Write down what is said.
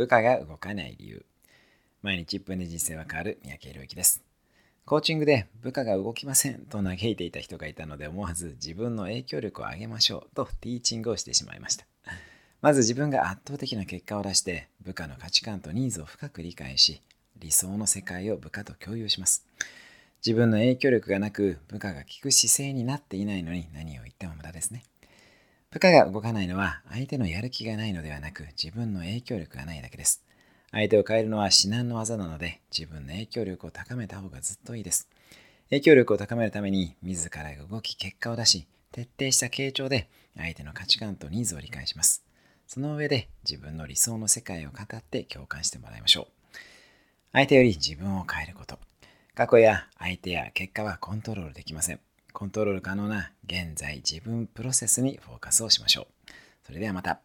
部下が動かない理由。毎日1分で人生は変わる。三宅宏之です。コーチングで部下が動きませんと嘆いていた人がいたので思わず自分の影響力を上げましょうとティーチングをしてしまいました。まず自分が圧倒的な結果を出して部下の価値観とニーズを深く理解し理想の世界を部下と共有します。自分の影響力がなく部下が聞く姿勢になっていないのに何を言っても無駄ですね。部下が動かないのは相手のやる気がないのではなく自分の影響力がないだけです。相手を変えるのは至難の技なので自分の影響力を高めた方がずっといいです。影響力を高めるために自らが動き結果を出し徹底した傾聴で相手の価値観とニーズを理解します。その上で自分の理想の世界を語って共感してもらいましょう。相手より自分を変えること。過去や相手や結果はコントロールできません。コントロール可能な現在自分プロセスにフォーカスをしましょう。それではまた。